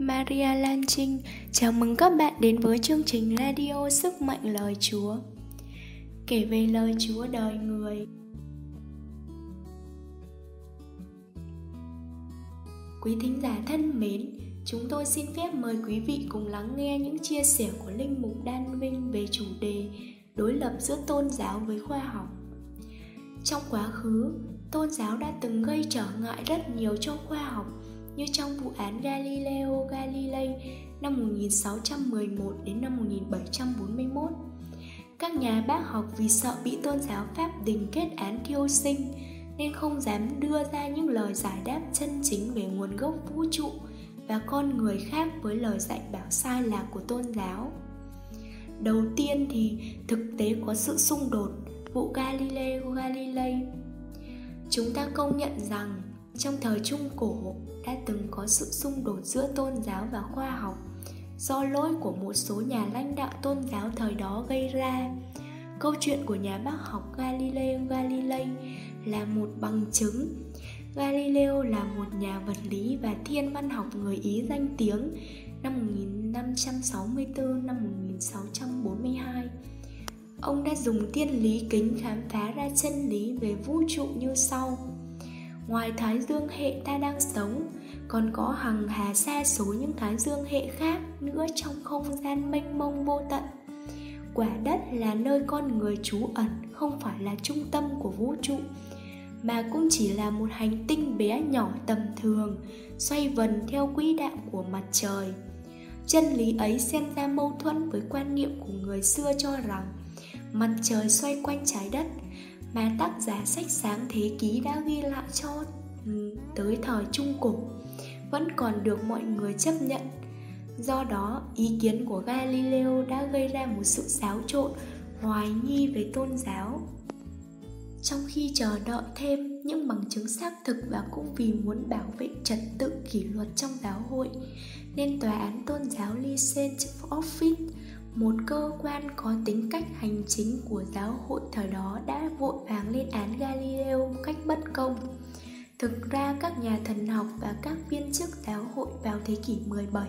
Maria Lan Trinh. Chào mừng các bạn đến với chương trình radio Sức Mạnh Lời Chúa. Kể về lời Chúa đời người. Quý thính giả thân mến, chúng tôi xin phép mời quý vị cùng lắng nghe những chia sẻ của Linh Mục Đan Vinh về chủ đề đối lập giữa tôn giáo với khoa học. Trong quá khứ, tôn giáo đã từng gây trở ngại rất nhiều cho khoa học như trong vụ án Galileo Galilei năm 1611 đến năm 1741. Các nhà bác học vì sợ bị tôn giáo Pháp đình kết án thiêu sinh nên không dám đưa ra những lời giải đáp chân chính về nguồn gốc vũ trụ và con người khác với lời dạy bảo sai lạc của tôn giáo. Đầu tiên thì thực tế có sự xung đột vụ Galileo Galilei. Chúng ta công nhận rằng trong thời Trung Cổ đã từng có sự xung đột giữa tôn giáo và khoa học do lỗi của một số nhà lãnh đạo tôn giáo thời đó gây ra. Câu chuyện của nhà bác học Galileo Galilei là một bằng chứng. Galileo là một nhà vật lý và thiên văn học người Ý danh tiếng năm 1564 năm 1642. Ông đã dùng thiên lý kính khám phá ra chân lý về vũ trụ như sau ngoài thái dương hệ ta đang sống, còn có hằng hà xa số những thái dương hệ khác nữa trong không gian mênh mông vô tận. Quả đất là nơi con người trú ẩn, không phải là trung tâm của vũ trụ, mà cũng chỉ là một hành tinh bé nhỏ tầm thường, xoay vần theo quỹ đạo của mặt trời. Chân lý ấy xem ra mâu thuẫn với quan niệm của người xưa cho rằng, mặt trời xoay quanh trái đất mà tác giả sách sáng thế ký đã ghi lại cho ừ, tới thời trung cổ. Vẫn còn được mọi người chấp nhận. Do đó, ý kiến của galileo đã gây ra một sự xáo trộn, hoài nghi về tôn giáo. Trong khi chờ đợi thêm những bằng chứng xác thực và cũng vì muốn bảo vệ trật tự kỷ luật trong giáo hội, nên tòa án tôn giáo Licence Office một cơ quan có tính cách hành chính của giáo hội thời đó đã vội vàng lên án Galileo một cách bất công. Thực ra, các nhà thần học và các viên chức giáo hội vào thế kỷ 17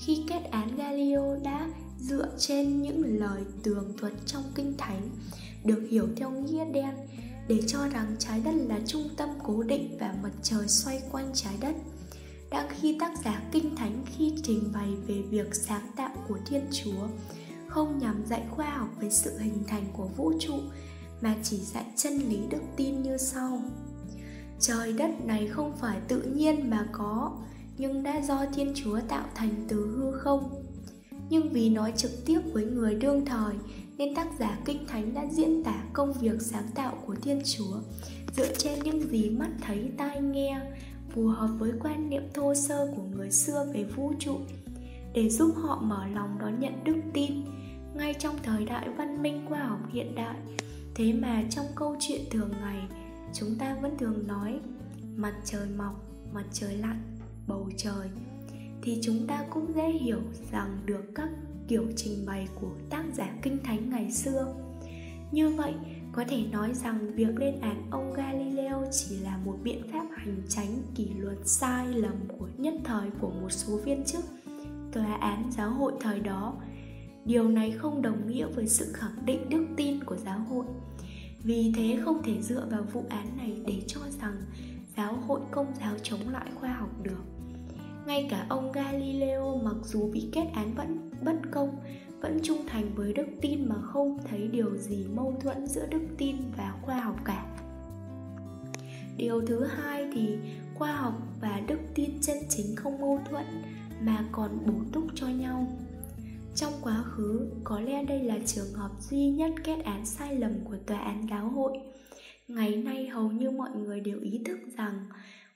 khi kết án Galileo đã dựa trên những lời tường thuật trong kinh thánh, được hiểu theo nghĩa đen, để cho rằng trái đất là trung tâm cố định và mặt trời xoay quanh trái đất đang khi tác giả kinh thánh khi trình bày về việc sáng tạo của thiên chúa không nhằm dạy khoa học về sự hình thành của vũ trụ, mà chỉ dạy chân lý đức tin như sau. Trời đất này không phải tự nhiên mà có, nhưng đã do thiên chúa tạo thành từ hư không. Nhưng vì nói trực tiếp với người đương thời, nên tác giả kinh thánh đã diễn tả công việc sáng tạo của thiên chúa dựa trên những gì mắt thấy, tai nghe, phù hợp với quan niệm thô sơ của người xưa về vũ trụ. Để giúp họ mở lòng đón nhận đức tin ngay trong thời đại văn minh khoa học hiện đại. Thế mà trong câu chuyện thường ngày, chúng ta vẫn thường nói, mặt trời mọc, mặt trời lặn, bầu trời. Thì chúng ta cũng dễ hiểu rằng được các kiểu trình bày của tác giả kinh thánh ngày xưa. Như vậy, có thể nói rằng việc lên án ông Galileo chỉ là một biện pháp hành tránh kỷ luật sai lầm của nhất thời của một số viên chức tòa án giáo hội thời đó điều này không đồng nghĩa với sự khẳng định đức tin của giáo hội. Vì thế không thể dựa vào vụ án này để cho rằng giáo hội công giáo chống lại khoa học được. Ngay cả ông galileo mặc dù bị kết án vẫn bất công, vẫn trung thành với đức tin mà không thấy điều gì mâu thuẫn giữa đức tin và khoa học cả. Điều thứ hai thì khoa học và đức tin chân chính không mâu thuẫn mà còn bổ túc cho nhau trong quá khứ, có lẽ đây là trường hợp duy nhất kết án sai lầm của tòa án giáo hội. Ngày nay hầu như mọi người đều ý thức rằng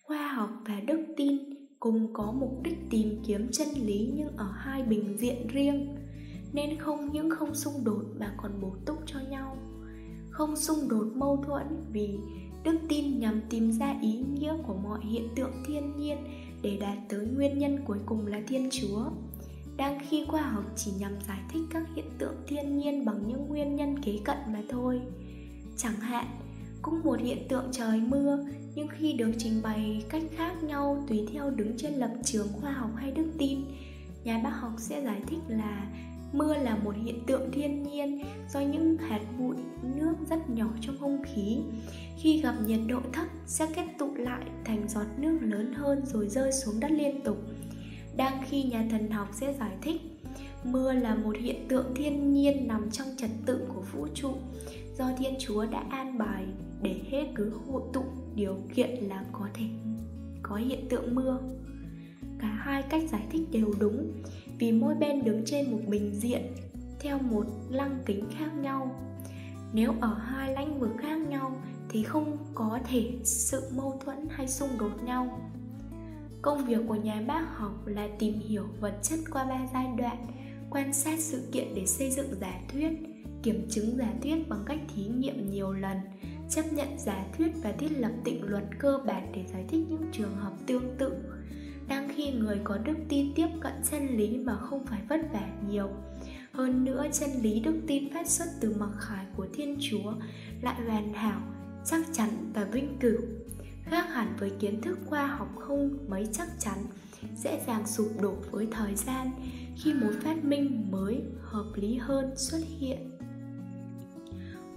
khoa học và đức tin cùng có mục đích tìm kiếm chân lý nhưng ở hai bình diện riêng, nên không những không xung đột mà còn bổ túc cho nhau. Không xung đột mâu thuẫn vì đức tin nhằm tìm ra ý nghĩa của mọi hiện tượng thiên nhiên để đạt tới nguyên nhân cuối cùng là thiên chúa đang khi khoa học chỉ nhằm giải thích các hiện tượng thiên nhiên bằng những nguyên nhân kế cận mà thôi. Chẳng hạn, cũng một hiện tượng trời mưa, nhưng khi được trình bày cách khác nhau tùy theo đứng trên lập trường khoa học hay đức tin, nhà bác học sẽ giải thích là mưa là một hiện tượng thiên nhiên do những hạt bụi, nước rất nhỏ trong không khí. Khi gặp nhiệt độ thấp, sẽ kết tụ lại thành giọt nước lớn hơn rồi rơi xuống đất liên tục đang khi nhà thần học sẽ giải thích. Mưa là một hiện tượng thiên nhiên nằm trong trật tự của vũ trụ. Do thiên chúa đã an bài để hết cứ hội tụ, điều kiện là có thể có hiện tượng mưa. Cả hai cách giải thích đều đúng, vì mỗi bên đứng trên một bình diện, theo một lăng kính khác nhau. Nếu ở hai lãnh vực khác nhau, thì không có thể sự mâu thuẫn hay xung đột nhau công việc của nhà bác học là tìm hiểu vật chất qua ba giai đoạn, quan sát sự kiện để xây dựng giả thuyết, kiểm chứng giả thuyết bằng cách thí nghiệm nhiều lần, chấp nhận giả thuyết và thiết lập định luật cơ bản để giải thích những trường hợp tương tự. Đang khi người có đức tin tiếp cận chân lý mà không phải vất vả nhiều, hơn nữa chân lý đức tin phát xuất từ mặc khải của thiên chúa, lại hoàn hảo, chắc chắn và vinh cửu khác hẳn với kiến thức khoa học không mấy chắc chắn, dễ dàng sụp đổ với thời gian khi một phát minh mới hợp lý hơn xuất hiện.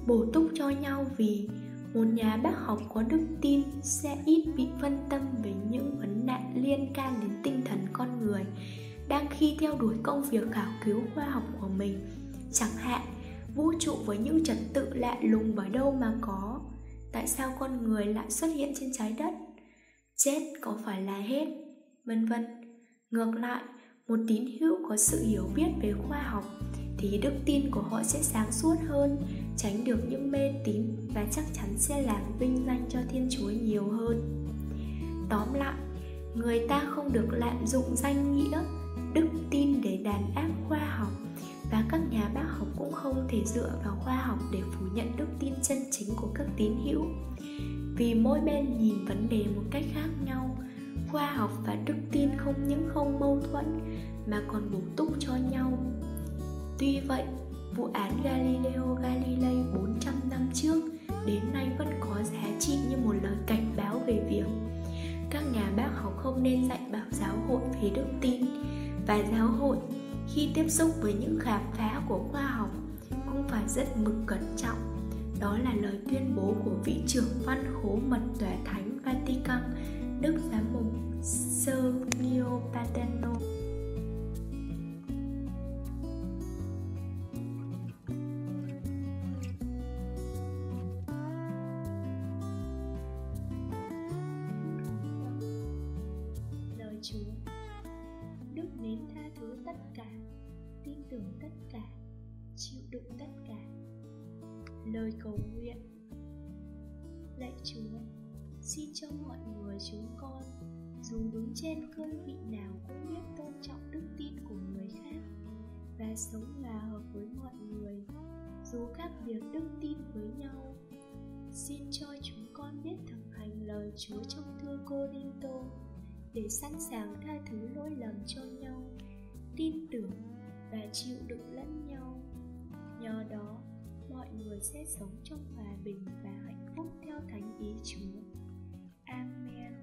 Bổ túc cho nhau vì một nhà bác học có đức tin sẽ ít bị phân tâm về những vấn nạn liên can đến tinh thần con người, đang khi theo đuổi công việc khảo cứu khoa học của mình. Chẳng hạn, vũ trụ với những trật tự lạ lùng ở đâu mà có tại sao con người lại xuất hiện trên trái đất? Chết có phải là hết? Vân vân. Ngược lại, một tín hữu có sự hiểu biết về khoa học thì đức tin của họ sẽ sáng suốt hơn, tránh được những mê tín và chắc chắn sẽ làm vinh danh cho thiên chúa nhiều hơn. Tóm lại, người ta không được lạm dụng danh nghĩa, đức tin để đàn áp khoa học và các nhà bác học cũng không thể dựa vào khoa học để phủ nhận đức tin chân chính của các tín hữu. Vì mỗi bên nhìn vấn đề một cách khác nhau, khoa học và đức tin không những không mâu thuẫn mà còn bổ túc cho nhau. Tuy vậy, vụ án Galileo Galilei khi tiếp xúc với những khám phá của khoa học cũng phải rất mực cẩn trọng. Đó là lời tuyên bố của vị trưởng văn khố mật tòa thánh Vatican, Đức Giám mục Sergio tưởng tất cả, chịu đựng tất cả. Lời cầu nguyện. Lạy chúa, xin cho mọi người chúng con, dù đứng trên cương vị nào cũng biết tôn trọng đức tin của người khác và sống hòa hợp với mọi người, dù khác biệt đức tin với nhau. Xin cho chúng con biết thực hành lời chúa trong thư cô tô để sẵn sàng tha thứ lỗi lầm cho nhau, tin tưởng và chịu đựng lẫn nhau nhờ đó, mọi người sẽ sống trong hòa bình và hạnh phúc theo thánh ý Chúa. Amen.